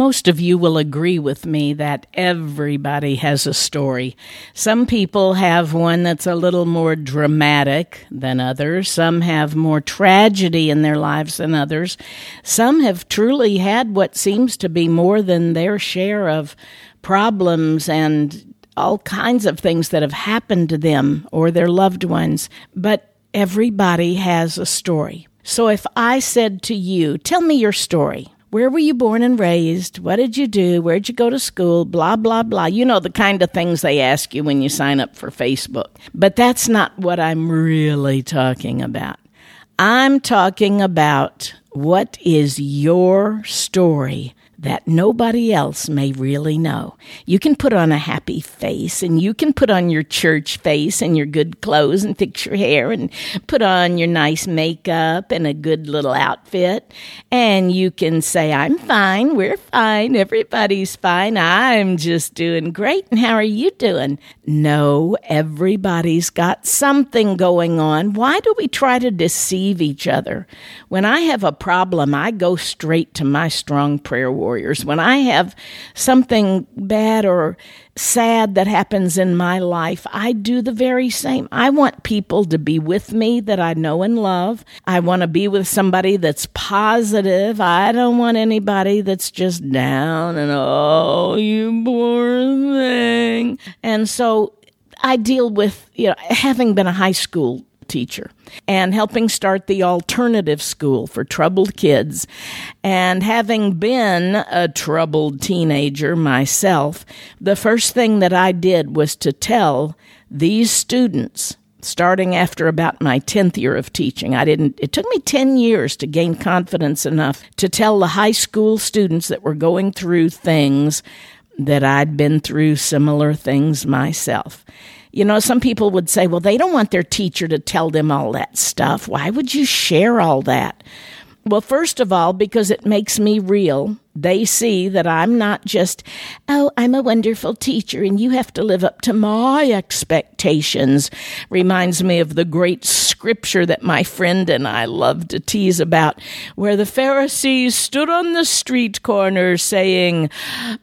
Most of you will agree with me that everybody has a story. Some people have one that's a little more dramatic than others. Some have more tragedy in their lives than others. Some have truly had what seems to be more than their share of problems and all kinds of things that have happened to them or their loved ones. But everybody has a story. So if I said to you, tell me your story, where were you born and raised? What did you do? Where'd you go to school? Blah, blah, blah. You know, the kind of things they ask you when you sign up for Facebook. But that's not what I'm really talking about. I'm talking about what is your story that nobody else may really know. You can put on a happy face and you can put on your church face and your good clothes and fix your hair and put on your nice makeup and a good little outfit. And you can say, I'm fine. We're fine. Everybody's fine. I'm just doing great. And how are you doing? No, everybody's got something going on. Why do we try to deceive each other? When I have a problem, I go straight to my strong prayer warrior warriors. When I have something bad or sad that happens in my life, I do the very same. I want people to be with me that I know and love. I want to be with somebody that's positive. I don't want anybody that's just down and, oh, you poor thing. And so I deal with, you know, having been a high school teacher and helping start the alternative school for troubled kids. And having been a troubled teenager myself, the first thing that I did was to tell these students starting after about my 10th year of teaching. I didn't, it took me 10 years to gain confidence enough to tell the high school students that were going through things that I'd been through similar things myself. You know, some people would say, well, they don't want their teacher to tell them all that stuff. Why would you share all that? Well, first of all, because it makes me real. They see that I'm not just, oh, I'm a wonderful teacher and you have to live up to my expectations. Reminds me of the great scripture that my friend and I love to tease about, where the Pharisees stood on the street corner saying,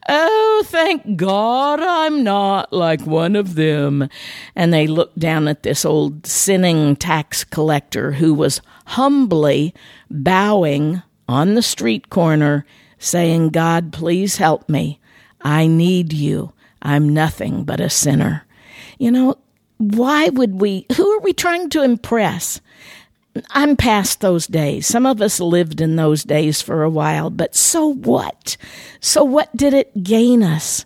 Oh, thank God I'm not like one of them. And they looked down at this old sinning tax collector who was humbly bowing on the street corner, saying, God, please help me. I need you. I'm nothing but a sinner. You know, why would we, who are we trying to impress? I'm past those days. Some of us lived in those days for a while, but so what? So what did it gain us?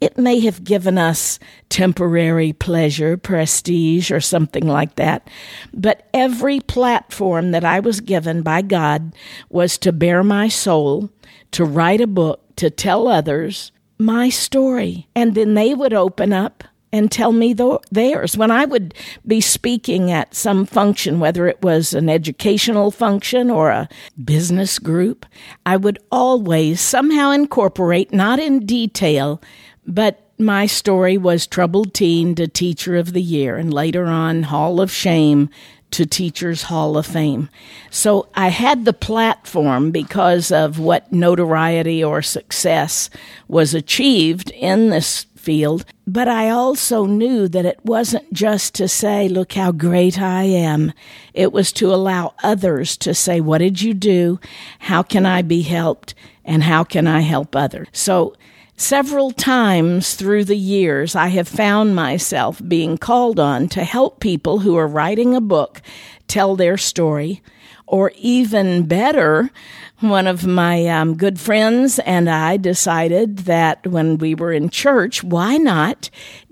It may have given us temporary pleasure, prestige, or something like that. But every platform that I was given by God was to bare my soul, to write a book, to tell others my story. And then they would open up and tell me theirs. When I would be speaking at some function, whether it was an educational function or a business group, I would always somehow incorporate, not in detail, but my story was troubled teen to teacher of the year and later on hall of shame to Teachers Hall of Fame. So I had the platform because of what notoriety or success was achieved in this field, but I also knew that it wasn't just to say, look how great I am. It was to allow others to say, what did you do? How can I be helped? And how can I help others? So Several times through the years, I have found myself being called on to help people who are writing a book tell their story, or even better, one of my um, good friends and I decided that when we were in church, why not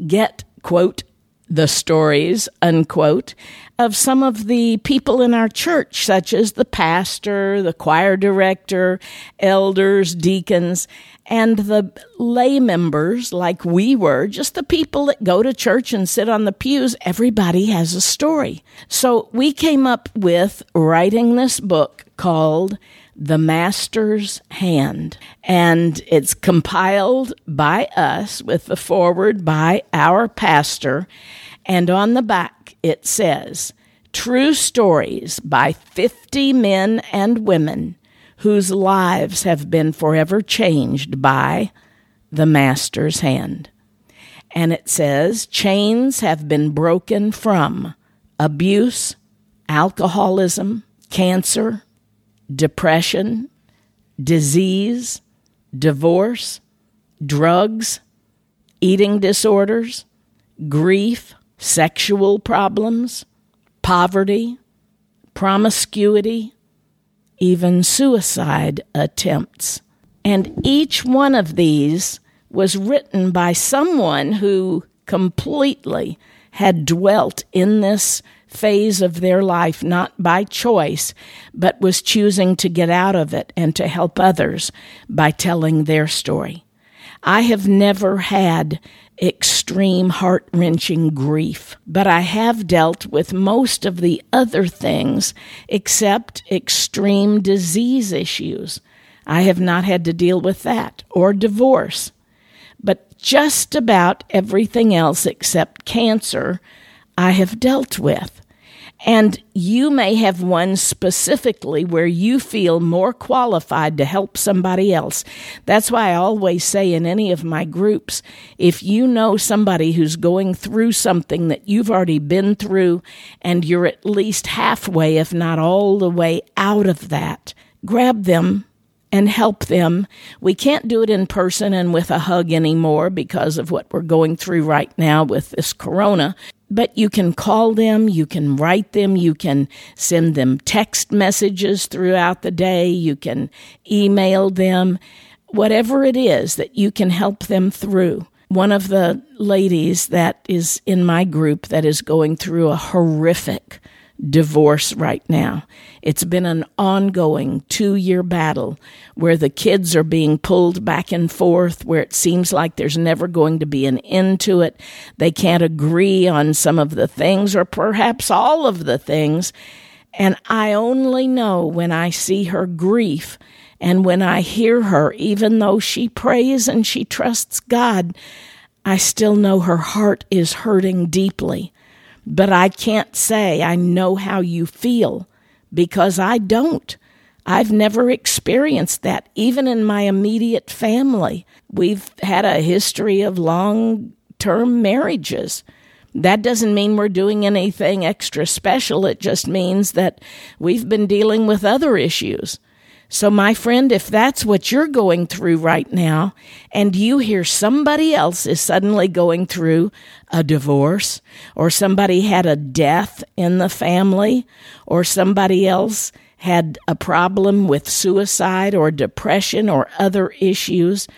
get, quote, the stories, unquote, of some of the people in our church, such as the pastor, the choir director, elders, deacons, and the lay members, like we were, just the people that go to church and sit on the pews. Everybody has a story. So we came up with writing this book called the Master's Hand. And it's compiled by us with the foreword by our pastor. And on the back, it says, True Stories by 50 men and women whose lives have been forever changed by the Master's hand. And it says, Chains have been broken from abuse, alcoholism, cancer, depression, disease, divorce, drugs, eating disorders, grief, sexual problems, poverty, promiscuity, even suicide attempts. And each one of these was written by someone who completely had dwelt in this phase of their life, not by choice, but was choosing to get out of it and to help others by telling their story. I have never had extreme heart wrenching grief, but I have dealt with most of the other things except extreme disease issues. I have not had to deal with that or divorce. But just about everything else except cancer I have dealt with. And you may have one specifically where you feel more qualified to help somebody else. That's why I always say in any of my groups if you know somebody who's going through something that you've already been through and you're at least halfway, if not all the way out of that, grab them and help them. We can't do it in person and with a hug anymore because of what we're going through right now with this corona. But you can call them, you can write them, you can send them text messages throughout the day, you can email them, whatever it is that you can help them through. One of the ladies that is in my group that is going through a horrific divorce right now. It's been an ongoing two year battle where the kids are being pulled back and forth, where it seems like there's never going to be an end to it. They can't agree on some of the things, or perhaps all of the things. And I only know when I see her grief and when I hear her, even though she prays and she trusts God, I still know her heart is hurting deeply. But I can't say I know how you feel because I don't. I've never experienced that, even in my immediate family. We've had a history of long term marriages. That doesn't mean we're doing anything extra special. It just means that we've been dealing with other issues. So, my friend, if that's what you're going through right now, and you hear somebody else is suddenly going through a divorce, or somebody had a death in the family, or somebody else had a problem with suicide or depression or other issues,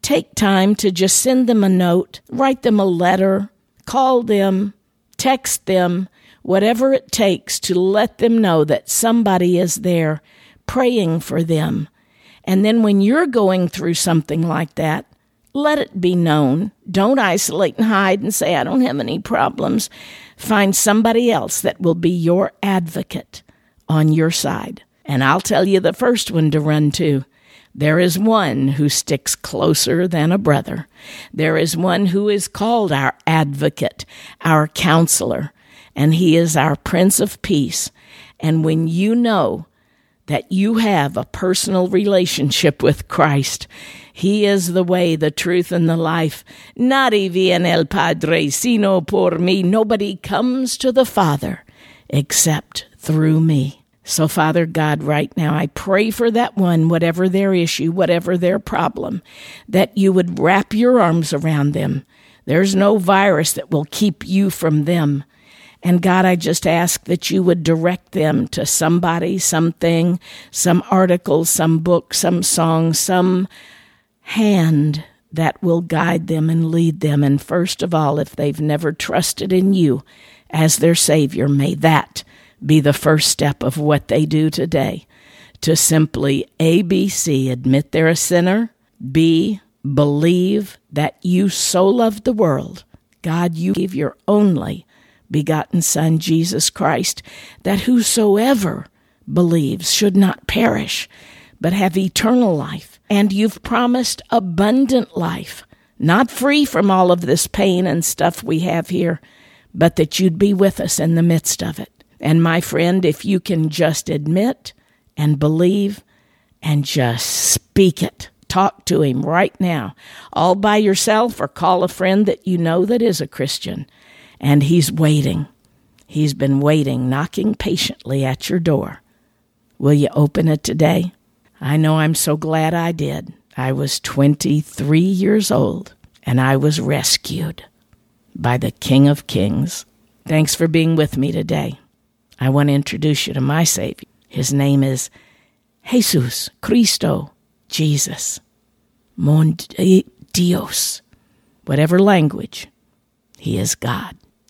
take time to just send them a note, write them a letter, call them, text them, whatever it takes to let them know that somebody is there praying for them. And then when you're going through something like that, let it be known. Don't isolate and hide and say, I don't have any problems. Find somebody else that will be your advocate on your side. And I'll tell you the first one to run to. There is one who sticks closer than a brother. There is one who is called our advocate, our counselor, and he is our Prince of Peace. And when you know that you have a personal relationship with Christ. He is the way, the truth, and the life. Nadie viene el Padre sino por mí. Nobody comes to the Father except through me. So, Father God, right now, I pray for that one, whatever their issue, whatever their problem, that you would wrap your arms around them. There's no virus that will keep you from them. And God, I just ask that you would direct them to somebody, something, some article, some book, some song, some hand that will guide them and lead them. And first of all, if they've never trusted in you as their Savior, may that be the first step of what they do today to simply ABC, admit they're a sinner, B, believe that you so loved the world. God, you gave your only begotten Son, Jesus Christ, that whosoever believes should not perish, but have eternal life. And you've promised abundant life, not free from all of this pain and stuff we have here, but that you'd be with us in the midst of it. And my friend, if you can just admit and believe and just speak it, talk to him right now, all by yourself, or call a friend that you know that is a Christian, and he's waiting. He's been waiting, knocking patiently at your door. Will you open it today? I know I'm so glad I did. I was 23 years old and I was rescued by the King of Kings. Thanks for being with me today. I want to introduce you to my Savior. His name is Jesus Cristo, Jesus, Mon eh, Dios, whatever language, He is God.